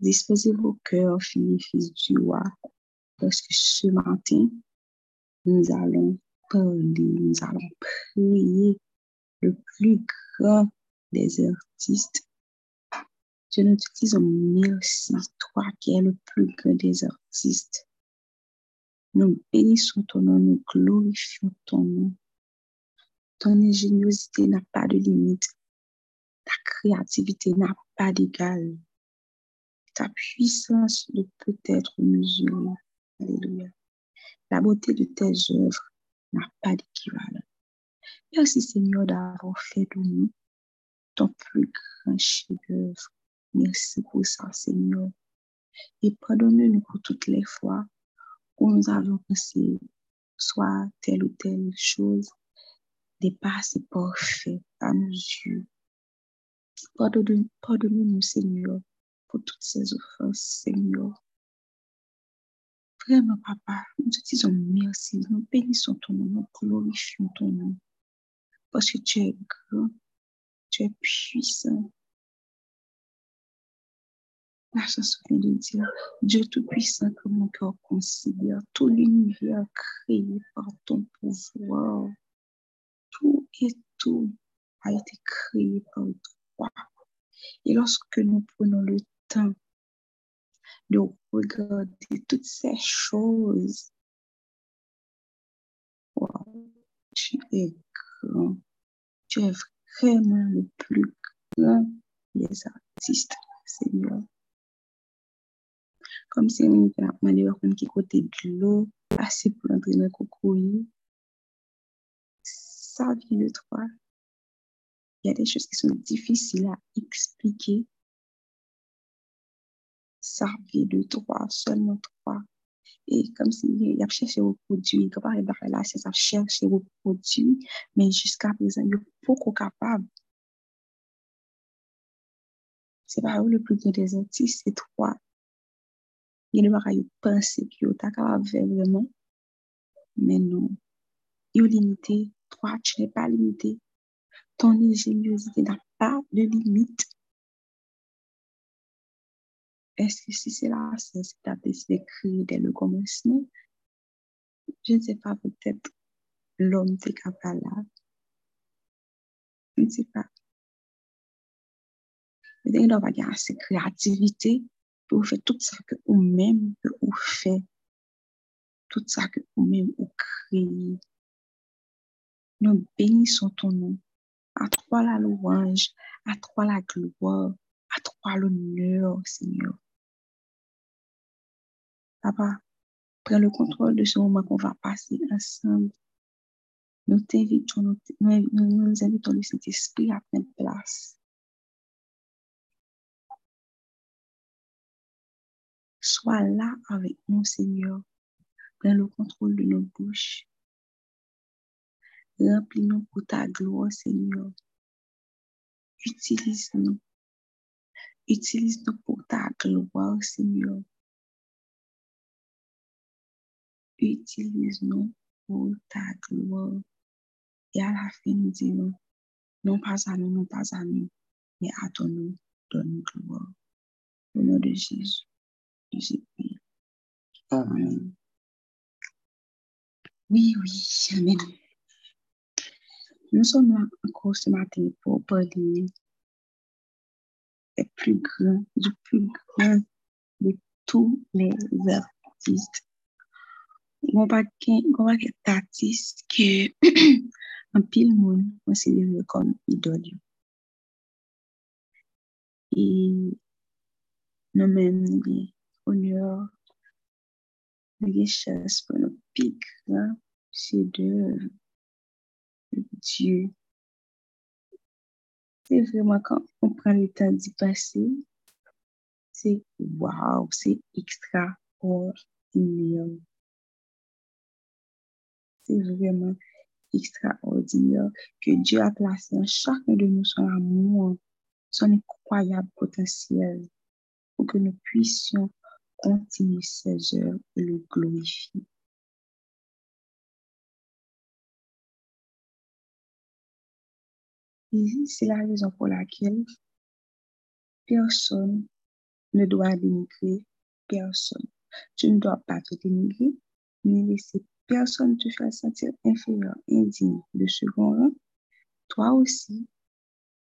Disposez vos cœurs, et fils du roi, parce que ce matin, nous allons parler, nous allons prier le plus grand des artistes. Je nous te disons merci, toi qui es le plus grand des artistes. Nous bénissons ton nom, nous glorifions ton nom. Ton ingéniosité n'a pas de limite. Ta créativité n'a pas d'égal. Ta puissance ne peut être mesurée. Alléluia. La beauté de tes œuvres n'a pas d'équivalent. Merci Seigneur d'avoir fait de nous ton plus grand chef-d'œuvre. Merci pour ça, Seigneur. Et pardonne-nous pour toutes les fois où nous avons pensé soit telle ou telle chose n'est pas assez parfait à nos yeux. Pardonne-nous, Seigneur, pour toutes ces offenses, Seigneur. Vraiment, Papa, nous te disons merci, nous bénissons ton nom, nous glorifions ton nom, parce que tu es grand, tu es puissant. La chanson vient de dire, Dieu Tout-Puissant que mon cœur considère, tout l'univers créé par ton pouvoir, tout et tout a été créé par toi. Et lorsque nous prenons le temps de regarder toutes ces choses, tu es grand. Tu es vraiment le plus grand des artistes, Seigneur. Comme si était à manière qui côté de l'eau, assez pour entrer dans le. Ça vient de toi. Il y a des choses qui sont difficiles à expliquer. Vient de toi, seulement toi. Et comme s'il y a cherché au produit, comme par là, c'est ça chercher au produit, mais jusqu'à présent, il est beaucoup capable. C'est pas où le plus grand des artistes, c'est toi. Il ne va pas penser que tu es capable vraiment, mais non. Il est limité. Toi, tu n'es pas limité. Ton ingéniosité n'a pas de limite. Est-ce que si c'est là, c'est que tu as décidé de créer dès le commencement? Je ne sais pas, peut-être l'homme t'est capable là. Je ne sais pas. Mais il doit assez de créativité pour faire tout ça que vous-même que vous faites. Tout ça que vous-même vous créez. Nous bénissons ton nom. À toi la louange, à toi la gloire, à toi l'honneur, Seigneur. Papa, prends le contrôle de ce moment qu'on va passer ensemble. Nous t'invitons, nous, invitons le Saint-Esprit à prendre place. Sois là avec nous, Seigneur. Prends le contrôle de nos bouches. Remplis-nous pour ta gloire, Seigneur. Utilise-nous. Utilise-nous pour ta gloire, Seigneur. Utilise-nous pour ta gloire. Et à la fin, nous non pas à nous, non pas à nous, mais à ton nom, donne gloire. Au nom de Jésus. Jésus. Amen. Oui, oui, Amen. Nous sommes là encore ce matin pour parler des plus grands, du plus grand de tous les artistes. On va voir des artistes que un pile monde considère comme idole. Et nous-mêmes, honneur, richesse pour nos plus grands chefs-d'œuvre de Dieu. C'est vraiment quand on prend le temps d'y passer, c'est waouh, c'est extraordinaire. C'est vraiment extraordinaire que Dieu a placé en chacun de nous son amour, son incroyable potentiel pour que nous puissions continuer ses œuvres et le glorifier. C'est la raison pour laquelle personne ne dois dénigrer personne. Tu ne dois pas te dénigrer, ni laisser personne te faire sentir inférieur, indigne de second rang. Toi aussi,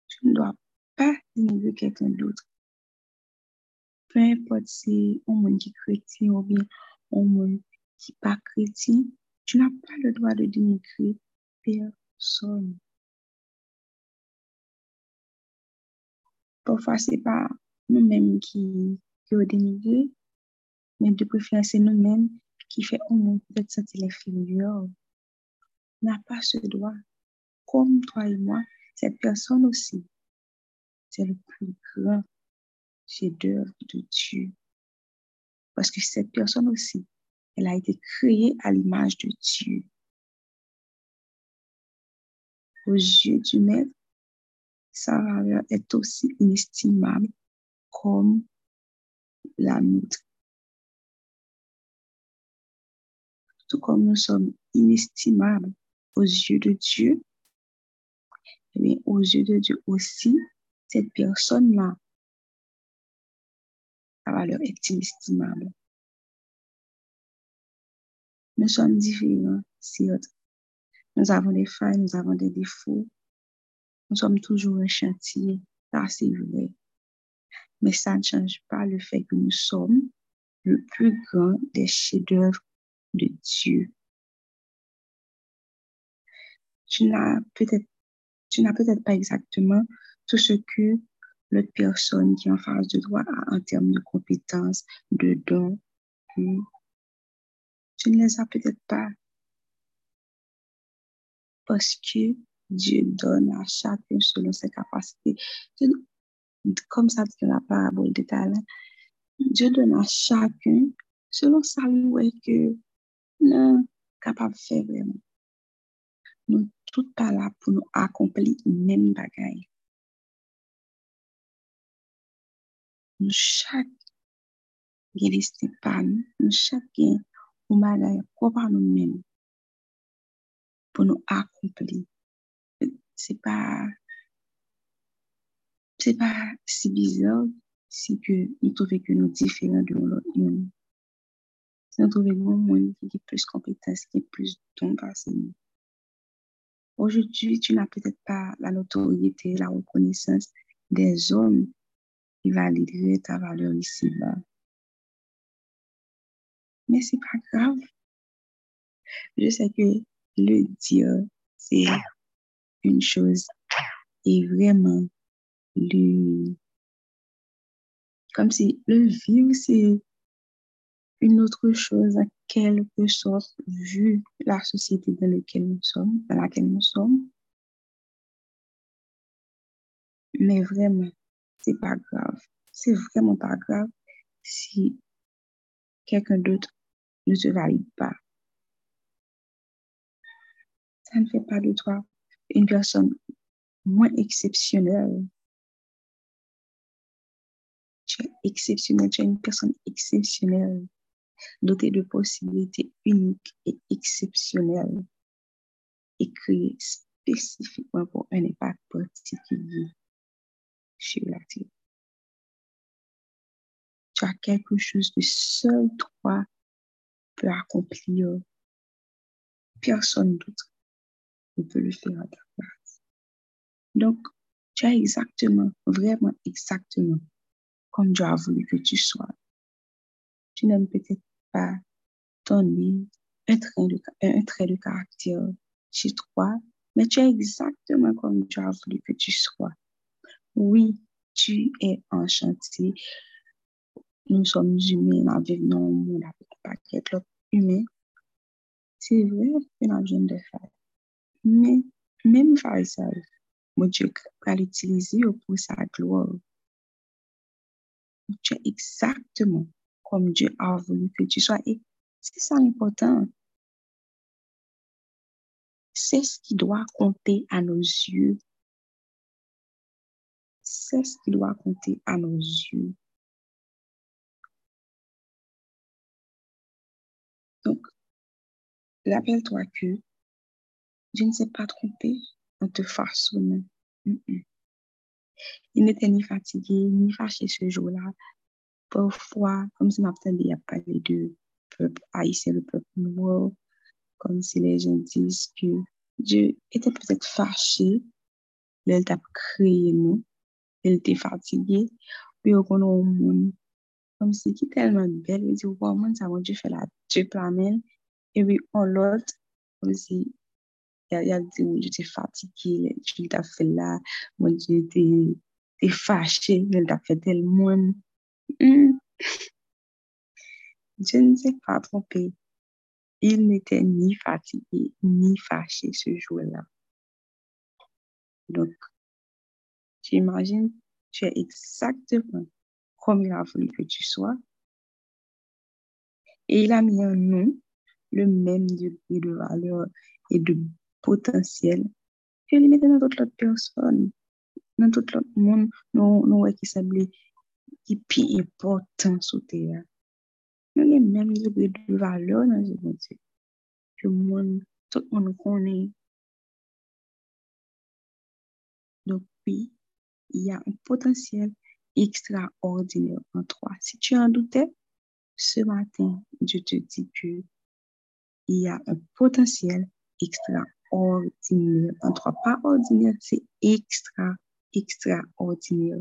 tu ne dois pas dénigrer quelqu'un d'autre. Peu importe si on monde qui chrétien ou bien on monde qui pas chrétien, tu n'as pas le droit de dénigrer personne. Parfois, ce n'est pas nous-mêmes qui, qui dénigré, mais de préférence, c'est nous-mêmes qui fait au monde peut-être sentir l'inférieur. N'a pas ce droit. Comme toi et moi, cette personne aussi, c'est le plus grand chef-d'œuvre de Dieu. Parce que cette personne aussi, elle a été créée à l'image de Dieu. Aux yeux du Maître, sa valeur est aussi inestimable comme la nôtre. Tout comme nous sommes inestimables aux yeux de Dieu, eh aux yeux de Dieu aussi, cette personne-là, sa valeur est inestimable. Nous sommes différents, certes. Nous avons des failles, nous avons des défauts. Nous sommes toujours un chantier, ça c'est vrai. Mais ça ne change pas le fait que nous sommes le plus grand des chefs-d'œuvre de Dieu. Tu n'as peut-être, peut-être pas exactement tout ce que l'autre personne qui est en face de toi a en termes de compétences, de dons. Tu ne les as peut-être pas parce que Dieu donne à chacun selon ses capacités. Comme ça dit la parabole de Dieu donne à chacun selon sa loi que nous capable de faire vraiment. Nous tous pas là pour nous accomplir même bagaille. Nous chaque guérissons pas nous chaque un bagaille propre nous-mêmes pour nous accomplir c'est pas c'est pas si bizarre si que nous trouvons que nous différents de l'autre nous trouvons monde qui a plus de compétences, qui a plus passé. Aujourd'hui, tu n'as peut-être pas la notoriété, la reconnaissance des hommes qui valideraient ta valeur ici-bas. Mais c'est pas grave. Je sais que le dire, c'est une chose et vraiment le comme si le vivre c'est une autre chose en quelque sorte vu la société dans laquelle nous sommes dans laquelle nous sommes. Mais vraiment c'est pas grave. C'est vraiment pas grave si quelqu'un d'autre ne te valide pas. Ça ne fait pas de toi une personne moins exceptionnelle. Tu es exceptionnel, tu es une personne exceptionnelle, dotée de possibilités uniques et exceptionnelles et créée spécifiquement pour un impact particulier sur la Terre. Tu as quelque chose que seul toi peux accomplir. Personne d'autre on peut le faire. Donc, tu as exactement, vraiment exactement comme Dieu a voulu que tu sois. Tu n'aimes peut-être pas donner un trait, de, un trait de caractère chez toi, mais tu es exactement comme Dieu a voulu que tu sois. Oui, tu es enchanté. Nous sommes humains, nous vivons dans un monde avec un paquet d'autres humains. C'est vrai que nous avons des failles. Mais même ça, mon Dieu va l'utiliser pour sa gloire. Tu es exactement comme Dieu a voulu que tu sois. Et c'est ça l'important. C'est ce qui doit compter à nos yeux. C'est ce qui doit compter à nos yeux. Donc, rappelle-toi que je ne sais pas tromper en te façonnant. Il n'était ni fatigué, ni fâché ce jour-là. parfois, comme si m'attendais à parler de peuple haïtien, le peuple noir, comme si les gens disent que Dieu était peut-être fâché, il t'a créé nous, il était fatigué, puis on a un monde comme si qui tellement belle, il dit, wow, ça, mon Dieu fait la Dieu planète, et puis on l'autre, comme si il a dit, mon Dieu, t'es fatigué, tu t'as fait là, Dieu, t'es fâché, il t'a fait tellement. Hmm. Je ne sais pas tromper. Il n'était ni fatigué, ni fâché ce jour-là. Donc, j'imagine, tu es exactement comme il a voulu que tu sois. Et il a mis en nous le même degré de valeur et de potentiel que lui mettait dans toute l'autre personne, dans tout l'autre monde, nous, nous, qui semblait qui est plus important sur terre. Nous avons le même degré de valeur dans ce monde. Que monde, tout le monde connaît. Donc, oui, il y a un potentiel extraordinaire en toi. Si tu en doutais, ce matin, je te dis que il y a un potentiel extraordinaire en toi. Pas ordinaire, c'est extra, extraordinaire.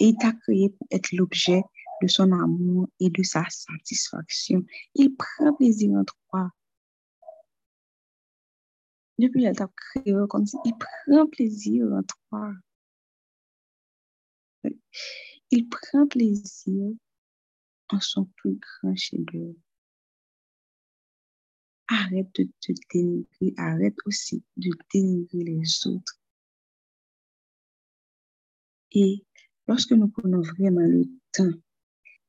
Et il t'a créé pour être l'objet de son amour et de sa satisfaction. Il prend plaisir en toi. Depuis qu'il t'a créé comme ça, il prend plaisir en toi. Il prend plaisir en son plus grand chef-d'œuvre. Arrête de te dénigrer, arrête aussi de dénigrer les autres. Et lorsque nous prenons vraiment le temps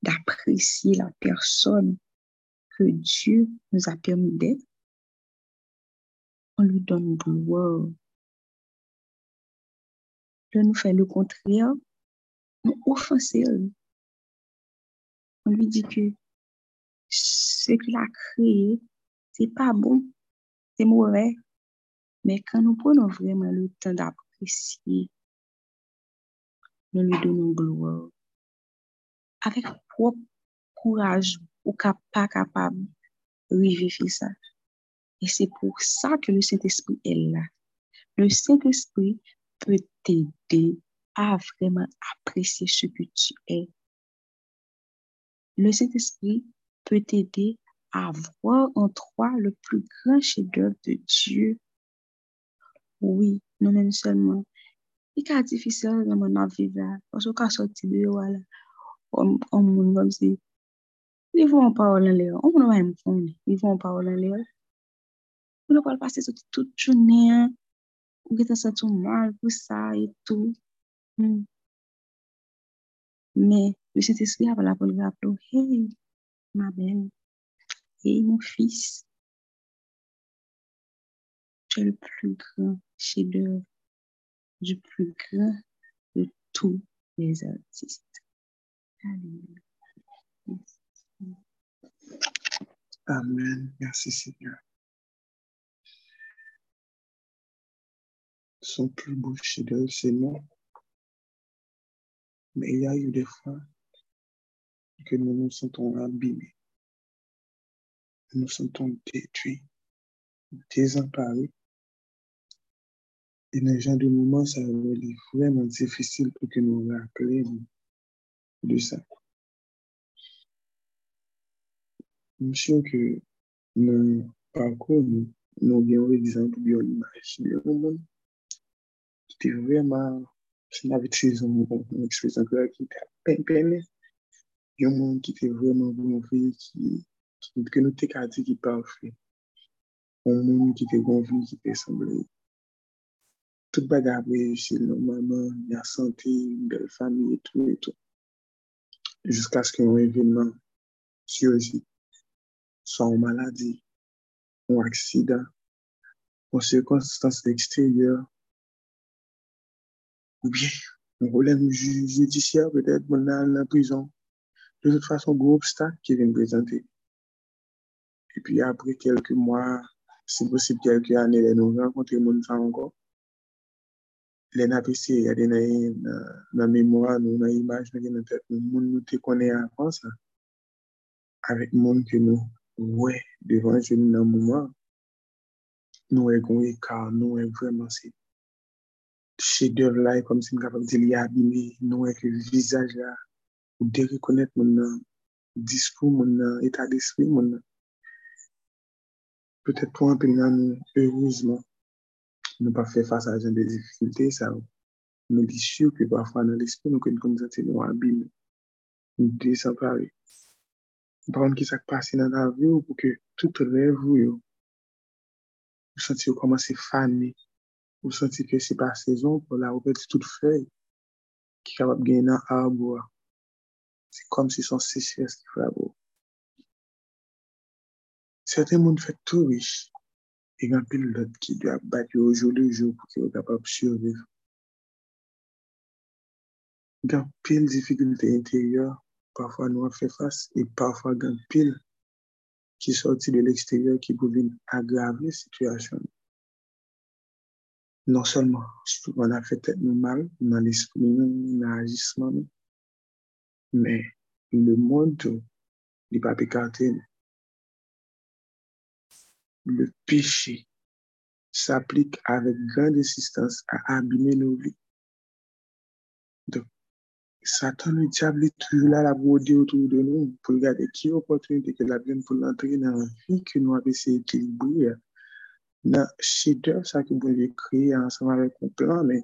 d'apprécier la personne que Dieu nous a permis d'être, on lui donne gloire. De nous faire le contraire, nous offenser. On lui dit que ce qu'il a créé, c'est pas bon, c'est mauvais. Mais quand nous prenons vraiment le temps d'apprécier, nous lui donnons gloire. Avec propre courage, ou pas capable de ça. Et c'est pour ça que le Saint-Esprit est là. Le Saint-Esprit peut t'aider à vraiment apprécier ce que tu es. Le Saint-Esprit peut t'aider avoir en toi le plus grand chef-d'œuvre de Dieu. Oui, nous-mêmes seulement. I ka difisil nan moun ap viva. Pwos ou ka soti de yo wala. Om moun gom si. Li voun pa ou lan le yo. Om moun wè mkoun li. Li voun pa ou lan le yo. Moun wè wale pase soti tout jounen. Ou geta sa tou mal pou sa etou. Hmm. Me, le senti sri ap la pou li ap lo. Hey, ma bel. Hey, mon fils, tu es le plus grand chef-d'œuvre, du plus grand de tous les artistes. Amen. Merci Seigneur. Son plus beau chef-d'œuvre, c'est nous. Mais il y a eu des fois que nous nous sentons abîmés. Nous nous sentons détruits, désemparés. Et dans ce genre de moment, ça va être vraiment difficile pour que nous nous rappelions de ça. Je suis que dans le parcours, nous, nous avons un exemple, bien une image de monde qui était vraiment c'est une saison, une expression qui était peine, peine. Il y a un monde qui était vraiment bon, qui, que nous t'avons dit qui parfait. Un monde qui était bon, qui était semblé. Tout bagarre réussi normalement, il y a santé, une belle famille et tout et tout. Jusqu'à ce qu'il y ait un événement surgit, soit une maladie, un accident, une circonstance extérieure, ou bien un problème judiciaire, peut-être, on a la prison. De toute façon, gros obstacle qui vient présenter. Et puis après quelques mois, si possible quelques années, nous rencontrons mon encore. les napesi, il y a des dans mémoire, nous, l'image, dans tête, nous, nous avant ça. Avec le monde que nous, ouais, devant nous, dans le moment, nous, avons écart, nous, vraiment, c'est comme si nous capable de nous, avec le visage là, reconnaître mon discours, mon état d'esprit, mon peut-être pour un peu, nous, heureusement, nous pas faire face à des difficultés, ça nous dit sûr que parfois dans l'esprit, nous connaissons comme ça, nous abîmés, nous désemparés. Par contre, qui s'est passé dans la vie pour que tout rêve, vous, vous sentez comment c'est fané, vous sentez que c'est pas saison pour la repéter toute feuille qui est capable de gagner un arbre. C'est comme si son sécheresse qui fait beau. Certains monde fait tout riche, et a pile d'autres qui doivent battre au jour le jour pour qu'ils soient capables de survivre. Il y a difficultés intérieures, parfois nous on fait face, et parfois il y a pile qui sortent de l'extérieur qui peuvent aggraver la situation. Non seulement, on a fait tête mal dans l'esprit, dans l'agissement, mais le monde n'est pas écarté le péché s'applique avec grande insistance à abîmer nos vies. Donc, Satan, le diable est toujours là, la broder autour de nous pour regarder qui opportunité que la vienne pour l'entrer dans la vie que nous avons essayé d'équilibrer. Dans chef ça que vous avez créé ensemble avec un plan, mais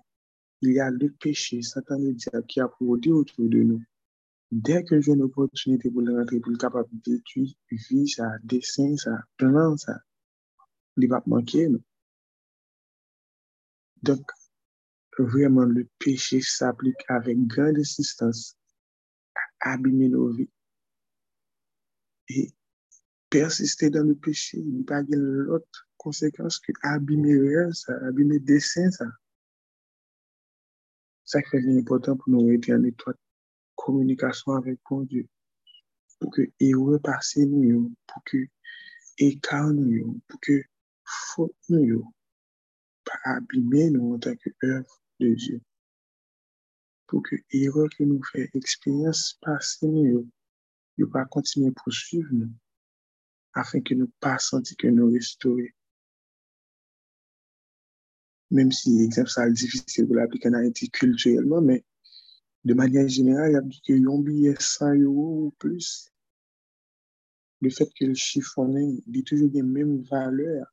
il y a le péché, Satan, le diable qui a brodé autour de nous. Dès que j'ai une opportunité pour le rentrer, pour le capable détruire, vie, ça, dessin, ça, plan, ça, il va manquer. Donc, vraiment, le péché s'applique avec grande insistance à abîmer nos vies. Et persister dans le péché, il n'y a pas l'autre conséquence que abîmer rien, ça, abîmer dessin, ça. Ça fait important pour nous être en étroite communication avec mon Dieu. Pour que il repasse nous, pour que écart nous, pour que faut nous pas abîmer nous en tant qu'œuvre de Dieu. Pour que l'erreur que nous fait expérience passe nous, ne pas continuer à poursuivre nous, afin que nous pas sentir que nous restaurer. Même si, exemple, ça est difficile pour l'appliquer en Haïti culturellement, mais de manière générale, il y a dit que un billet 100 euros ou plus. Le fait que le chiffonné, il toujours les mêmes valeurs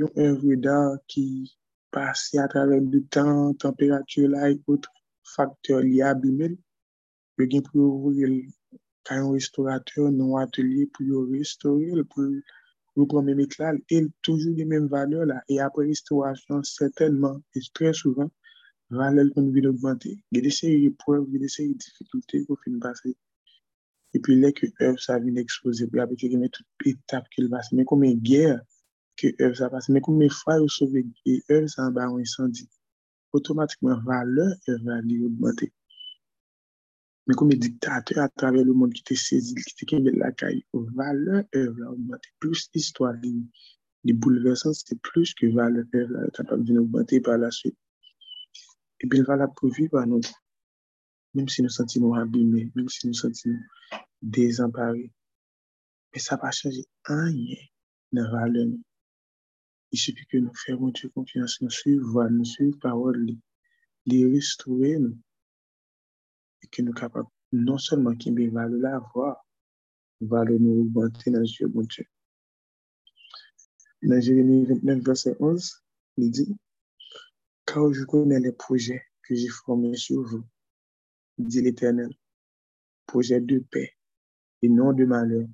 yon evre dar ki pase a travèk de tan, temperatur la e outre faktor li abimel, yo gen pou yo vorel ka yon restorateur nou atelier pou yo restorel, pou yo promè metlal, el toujou di men valeur la, e apre restorasyon setenman, e tre souvan, valeur kon vi l'augmente. Gede se yon preuve, gede se yon dificulté pou fin basè. E pi lè ke ev sa vin expose, pou apè ki gen men tout etap ki l'basè. Men kon men gèr, que œuvre ça passe. Mais comme mes frères ont sauvé et œuvre ça en bas un incendie, automatiquement valeur œuvre va augmenter. Mais comme dictateur à travers le monde qui te saisit, qui te la caille, valeur œuvre va augmenter. Plus l'histoire des bouleversements, c'est plus que valeur œuvre est capable d'augmenter par la suite. Et puis, il va la prouver par nous. Même si nous sentons abîmés, même si nous sentons désemparés. Mais ça va changer rien dans la valeur. Il suffit que nous fassions Dieu confiance, nous suivons, nous suivons parole, les restaurer nous. Et que nous sommes capables non seulement qu'il valeur la voir, valeur nous augmenter dans Dieu, bon Dieu. Dans Jérémie 29, verset 11, il dit, car je connais les projets que j'ai formés sur vous, dit l'Éternel, projets de paix et non de malheur,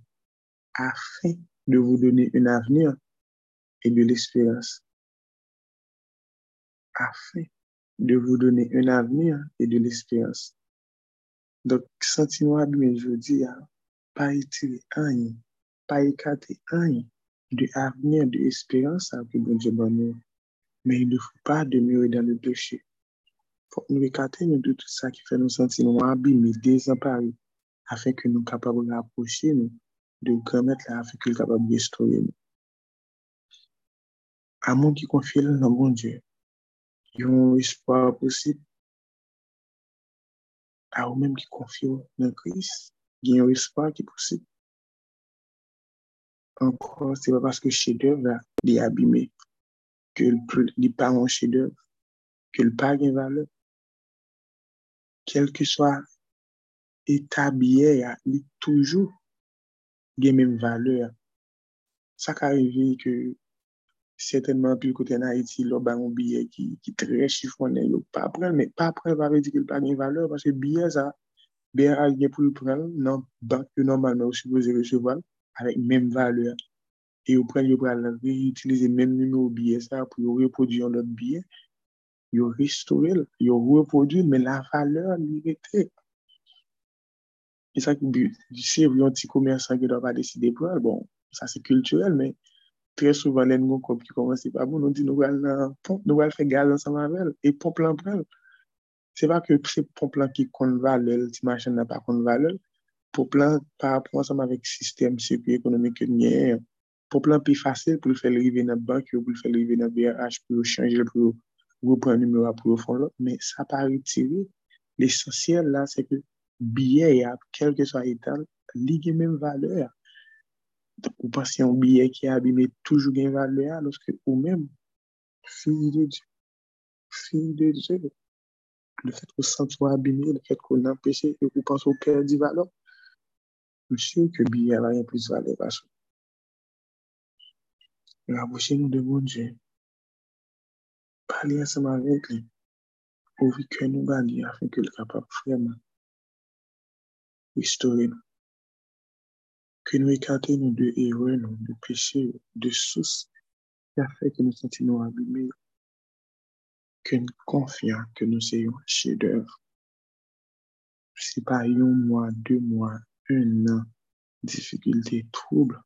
afin de vous donner un avenir et de l'espérance, afin de vous donner un avenir et de l'espérance. Donc, sentiment abîmé, je dis, hein, pas étirer rien, pas écarter rien de avenir, de l'espérance que bon Dieu nous. Mais il ne faut pas demeurer dans le péché. Faut nous écarter de tout ça qui fait nous sentir abîmés, désemparés, afin que nous capables de rapprocher nous, de nous permettre afin que nous capables de restaurer nous. À mon qui confie dans mon Dieu, ils ont espoir possible. À eux-mêmes qui confient dans Christ, ils ont espoir qui est possible. Encore, c'est pas parce que chef-d'œuvre est abîmé que le pas un chef-d'œuvre, que le pas a valeur. Quel que soit l'état il toujours la même valeur. Ça qui arrive que Sètenman pil kote nan Haiti, lò ba yon biye ki, ki tre chifone yo pa pren, men pa pren va ve di ki l pa gen valeur, parce biye za, biye a gen pou l pren nan bank yo normalman ou supose reseval, avèk menm valeur. E yo pren yo pren la ve, yo utilize menm nime ou biye sa pou yo repodyon lot biye, yo restore, yo repodyon, men la valeur li rete. E sa ki, se yon ti komersan ki do pa deside pou al, bon, sa se kulturel, men, Trè souvan lèn goun kob ki komanse pa bon, nou di nou wèl nan pomp, nou wèl fè gaz ansan mavel, e pomp lan pral. Se pa ke se pomp lan ki kon valel, ti machan nan pa kon valel, pomp lan pa apon ansan mavek sistem sepi ekonomik yon nye, pomp lan pi fasil pou l fè l rive nan bank yo, pou l fè l rive nan VRH, pou yo chanjil, pou yo repren numera, pou yo fon lò, men sa pa retire. L'esensyel la se ke biye ya, kelke so a etan, li gen men valeur. ou pase yon biye ki abime toujou gen vale a, loske ou men, fini de Diyo, fini de Diyo, le fet ko santo abime, le fet ko nan peche, ou pase ou perdi vale, monsye ke biye la yon plus vale vaso. Rabouche nou de bon Diyo, pali aseman vek li, ouvi ke nou bali, afen ke l kapap freman, restore nou. Que nous écartions de erreurs, de péchés, de sources qui a fait que nous sentons abîmés. Que nous confions que nous soyons chefs d'œuvre. C'est pas un mois, deux mois, un an, difficulté, trouble,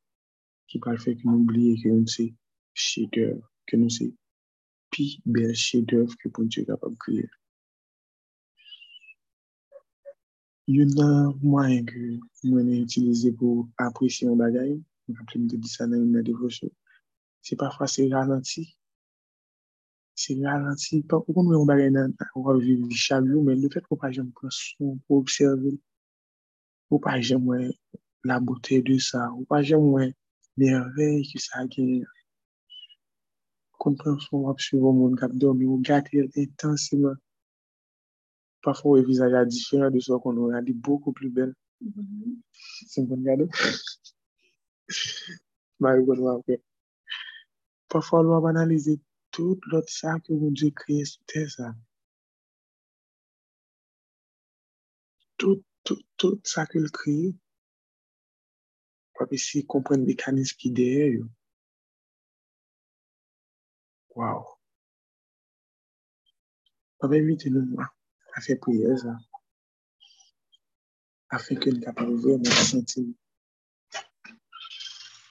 qui peut faire que nous oublions que nous sommes chefs d'œuvre, que nous sommes plus bel chefs d'œuvre que pour Dieu capable de créer. Il y a un moyen que nous avons utilisé pour apprécier un bagage. Je me dit ça dans une dévotion. C'est parfois c'est ralenti. C'est ralenti. Pas pour nous on bagage on va vivre chaque jour, mais le fait qu'on pas jamais prendre son pour observer. Ou pas jamais la beauté de ça. Ou pas jamais merveille que ça a Compréhension absolument au monde qui dormi ou intensément parfois le visage est différent de ce qu'on aurait dit beaucoup plus belle. Mm-hmm. C'est un bon cadeau. Parfois, on va analyser tout l'autre ça que vous Dieu créé sur terre. Ça. Tout, tout, tout ça qu'il crée. Pour essayer de comprendre le mécanisme qui est derrière. Wow. On va éviter à faire prière ça, afin que nous capables vraiment sentir,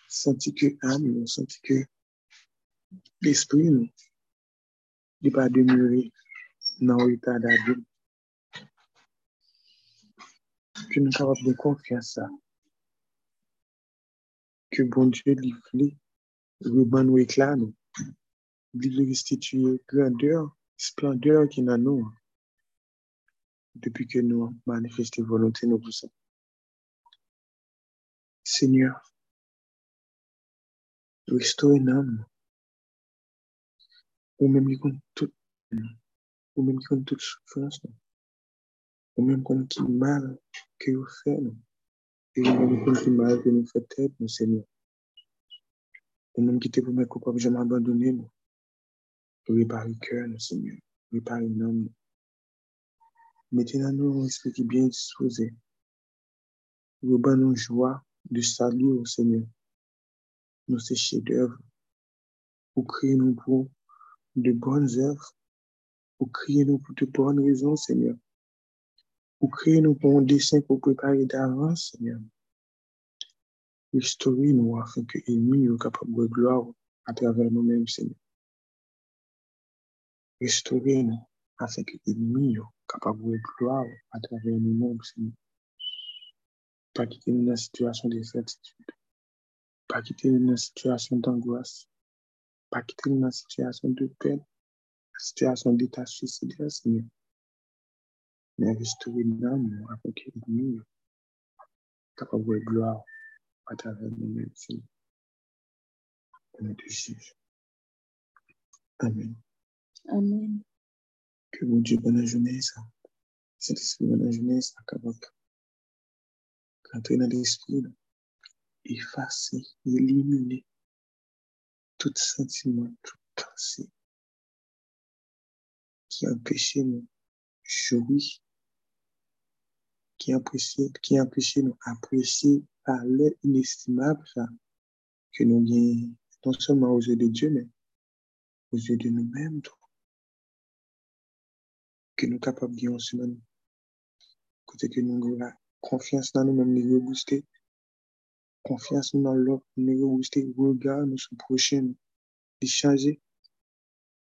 sentir que l'âme, sentir que l'esprit nous, n'est pas demeurer dans l'état d'adulte. Que nous capables de confiance ça. Que bon Dieu fait, le bon éclat nous, lui restituer grandeur, splendeur qui n'a nous depuis que nous manifestons volonté nous ça. Seigneur, restaure une âme, ou même qui compte toute, ou même qui compte toute souffrance, ou même compte tout mal que vous faites, et ou même compte tout mal que nous fait tête, nous, Seigneur. Ou même qui te promet coupable, jamais abandonné, nous. Réparer le cœur, nous, Seigneur. Réparer l'âme, Mettez dans nous bien disposé. Rebat nos joie de salut au Seigneur. Nous, ces chefs-d'œuvre. Vous créez nous pour de bonnes œuvres. Vous créez nous pour de bonnes raisons, Seigneur. Vous créez nous pour un dessin pour préparer d'avance, Seigneur. Restaurez-nous afin que l'ennemi soit capable de gloire à travers nous-mêmes, Seigneur. Restaurez-nous afin que l'ennemi soit capable de gloire à travers nous-mêmes, Seigneur. Pas quitter nous dans une situation d'incertitude. Pas quitter nous dans une situation d'angoisse. pas quitter dans une situation de peine, une situation d'état suicidaire, Seigneur. Mais restaurer l'âme avec nous, capable de gloire à travers nous-mêmes, Seigneur. Au. Amen. Amen. Que mon Dieu, bonne jeunesse, cet esprit de la jeunesse, d'entrer dans l'esprit, effacer, éliminer tout sentiment, toute pensée qui empêchait nous jouir, qui empêchait, qui empêchait nous apprécier par l'air inestimable que nous gagnons non seulement aux yeux de Dieu, mais aux yeux de nous-mêmes, que nous sommes capables de gagner en semaine. Côté que nous avons confiance dans nous-mêmes, nous rebooster, confiance dans l'autre, nous rebooster, regard nous sur prochain, de changer,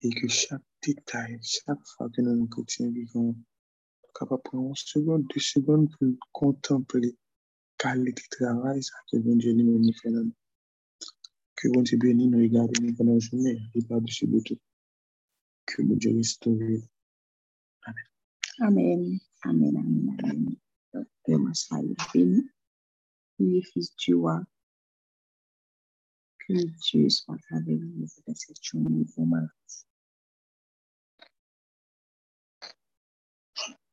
et que chaque détail, chaque fois que nous nous quotidien vivons, capable de prendre une seconde, deux secondes pour contempler qualité de travail, ça que bon Dieu nous fait nous. Que bon Dieu nous regarder nous pendant la journée, et par-dessus de tout. Que bon Dieu restaure. Amen. Amen. Amen. Amen. Donc, vraiment, soyez bénis. Les fils du roi. Que Dieu soit avec vous dans cette journée. Vous